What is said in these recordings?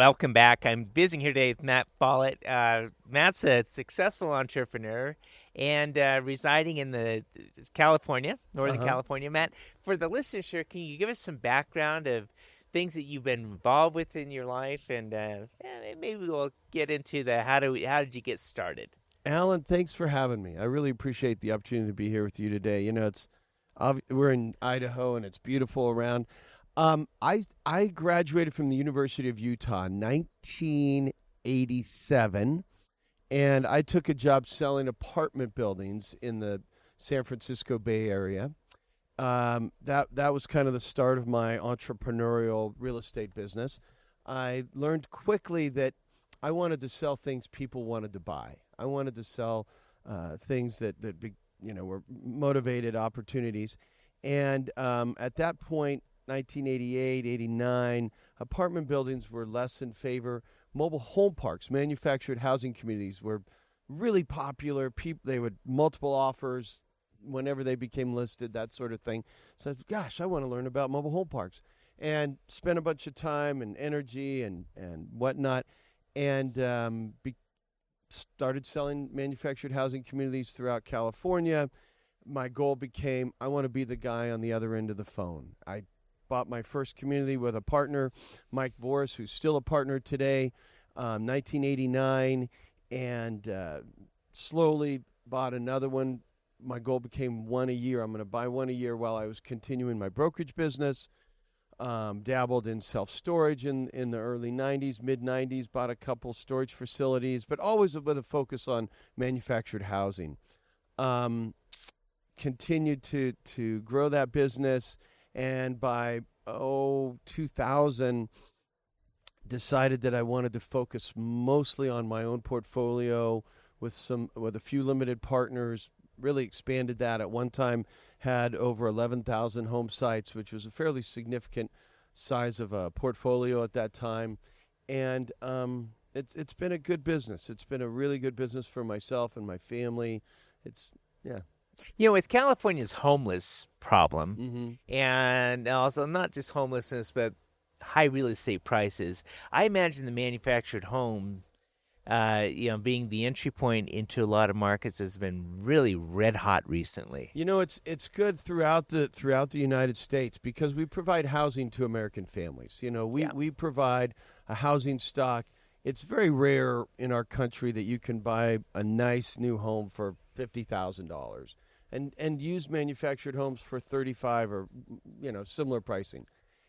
Welcome back. I'm visiting here today with Matt Follett. Uh, Matt's a successful entrepreneur and uh, residing in the California, Northern Uh-huh. California. Matt, for the listeners here, can you give us some background of things that you've been involved with in your life, and uh, maybe we'll get into the how do we, how did you get started? Alan, thanks for having me. I really appreciate the opportunity to be here with you today. You know, it's we're in Idaho and it's beautiful around. Um, I I graduated from the University of Utah in 1987, and I took a job selling apartment buildings in the San Francisco Bay Area. Um, that that was kind of the start of my entrepreneurial real estate business. I learned quickly that I wanted to sell things people wanted to buy. I wanted to sell uh, things that that be, you know were motivated opportunities, and um, at that point, 1988, 89, apartment buildings were less in favor. Mobile home parks, manufactured housing communities were really popular. People they would multiple offers whenever they became listed, that sort of thing. So, gosh, I want to learn about mobile home parks, and spent a bunch of time and energy and and whatnot, and um, be, started selling manufactured housing communities throughout California. My goal became I want to be the guy on the other end of the phone. I bought my first community with a partner, Mike Voris, who's still a partner today, um, 1989, and uh, slowly bought another one. My goal became one a year. I'm going to buy one a year while I was continuing my brokerage business. Um, dabbled in self storage in, in the early 90s, mid 90s, bought a couple storage facilities, but always with a focus on manufactured housing. Um, continued to, to grow that business, and by oh 2000, decided that I wanted to focus mostly on my own portfolio with some with a few limited partners. Really expanded that. At one time, had over 11,000 home sites, which was a fairly significant size of a portfolio at that time. And um, it's it's been a good business. It's been a really good business for myself and my family. It's yeah. You know, with California's homeless problem, Mm-hmm. and also not just homelessness, but high real estate prices. I imagine the manufactured home, uh, you know, being the entry point into a lot of markets has been really red hot recently. You know, it's it's good throughout the throughout the United States because we provide housing to American families. You know, we Yeah. we provide a housing stock. It's very rare in our country that you can buy a nice new home for fifty thousand dollars and and use manufactured homes for thirty five or you know similar pricing.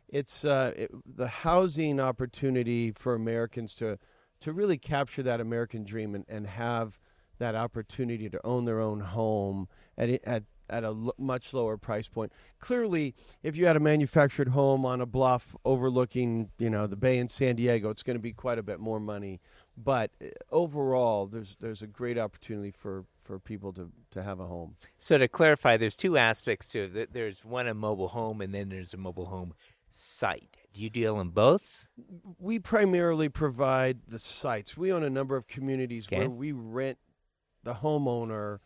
It's uh, it, the housing opportunity for Americans to to really capture that American dream and, and have that opportunity to own their own home at at at a l- much lower price point. Clearly, if you had a manufactured home on a bluff overlooking, you know, the bay in San Diego, it's going to be quite a bit more money. But uh, overall, there's there's a great opportunity for for people to to have a home. So to clarify, there's two aspects to it. There's one a mobile home, and then there's a mobile home site. Do you deal in both? we primarily provide the sites. We own a number of communities Okay. where we rent the homeowner.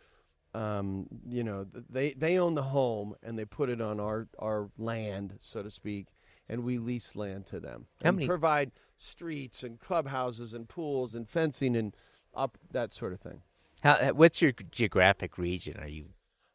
Um, you know, they they own the home and they put it on our our land, so to speak, and we lease land to them. How and many- provide streets and clubhouses and pools and fencing and up that sort of thing. How? uh, What's your geographic region? Are you?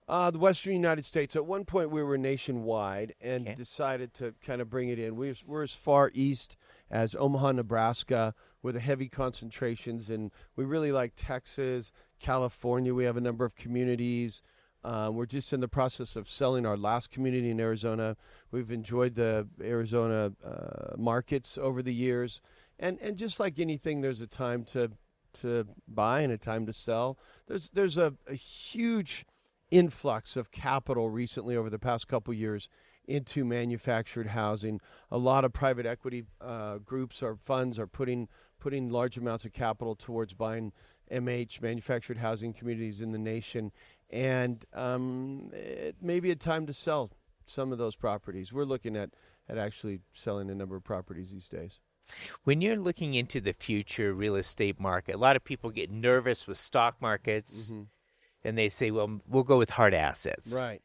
Uh, the Western United States. At one point, we were nationwide and Okay. decided to kind of bring it in. We, we're as far east as Omaha, Nebraska, with the heavy concentrations, and we really like Texas, California. We have a number of communities. Um, we're just in the process of selling our last community in Arizona. We've enjoyed the Arizona uh, markets over the years, and and just like anything, there's a time to to buy and a time to sell. There's there's a, a huge influx of capital recently over the past couple years into manufactured housing. A lot of private equity uh, groups or funds are putting putting large amounts of capital towards buying MH manufactured housing communities in the nation, and um, it may be a time to sell some of those properties. We're looking at at actually selling a number of properties these days. When you're looking into the future real estate market, a lot of people get nervous with stock markets, and they say, "Well, we'll go with hard assets." Right.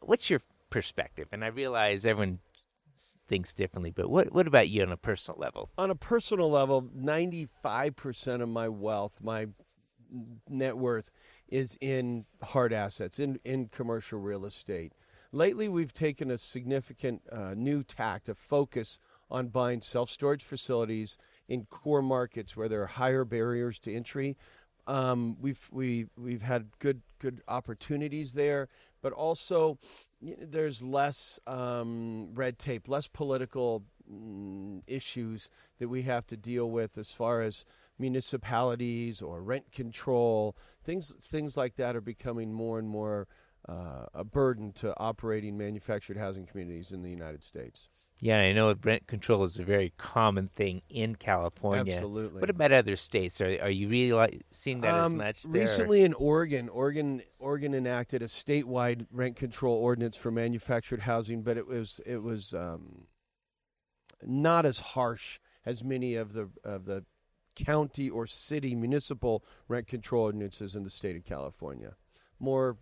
What's your perspective? And I realize everyone thinks differently. But what what about you on a personal level? On a personal level, ninety five percent of my wealth, my net worth, is in hard assets, in in commercial real estate. Lately, we've taken a significant uh, new tact, a focus on buying self storage facilities in core markets where there are higher barriers to entry. Um, we've we we've had good good opportunities there, but also there's less um, red tape, less political mm, issues that we have to deal with as far as municipalities or rent control. Things things like that are becoming more and more uh, a burden to operating manufactured housing communities in the United States. Yeah, I know rent control is a very common thing in California. Absolutely. What about other states? Are are you really like, seeing that um, as much? There? Recently, in Oregon, Oregon Oregon enacted a statewide rent control ordinance for manufactured housing, but it was it was um, not as harsh as many of the of the county or city municipal rent control ordinances in the state of California. More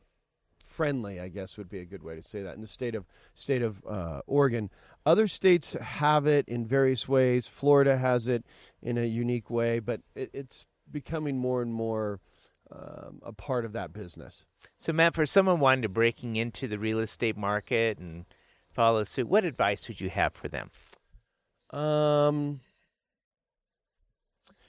friendly, I guess would be a good way to say that. In the state of state of uh, Oregon, other states have it in various ways. Florida has it in a unique way, but it, it's becoming more and more um, a part of that business. So, Matt, for someone wanting to breaking into the real estate market and follow suit, what advice would you have for them? Um,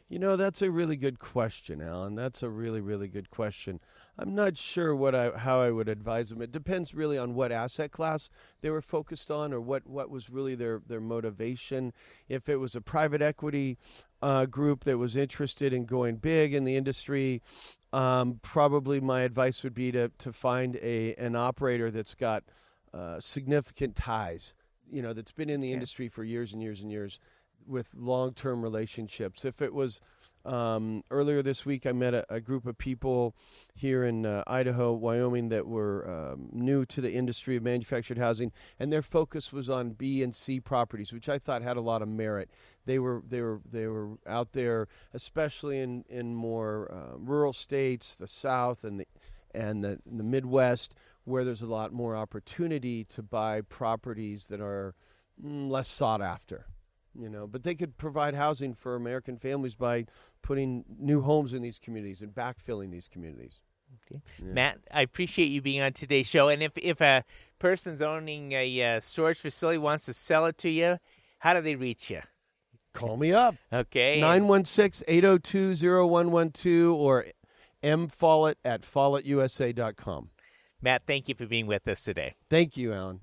you know, that's a really good question, Alan. That's a really, really good question. I'm not sure what I how I would advise them. It depends really on what asset class they were focused on or what, what was really their, their motivation. If it was a private equity uh, group that was interested in going big in the industry, um, probably my advice would be to, to find a an operator that's got uh, significant ties, you know, that's been in the industry for years and years and years with long term relationships. If it was um, earlier this week, I met a, a group of people here in uh, Idaho, Wyoming that were um, new to the industry of manufactured housing, and their focus was on B and C properties, which I thought had a lot of merit. They were they were they were out there, especially in in more uh, rural states, the South and the and the, the Midwest, where there's a lot more opportunity to buy properties that are mm, less sought after you know but they could provide housing for american families by putting new homes in these communities and backfilling these communities. Okay. Yeah. matt i appreciate you being on today's show. And if if a person's owning a uh, storage facility wants to sell it to you how do they reach you? Call me up. Okay. 916-802-0112 or mfollett at follettusa.com matt thank you for being with us today. Thank you alan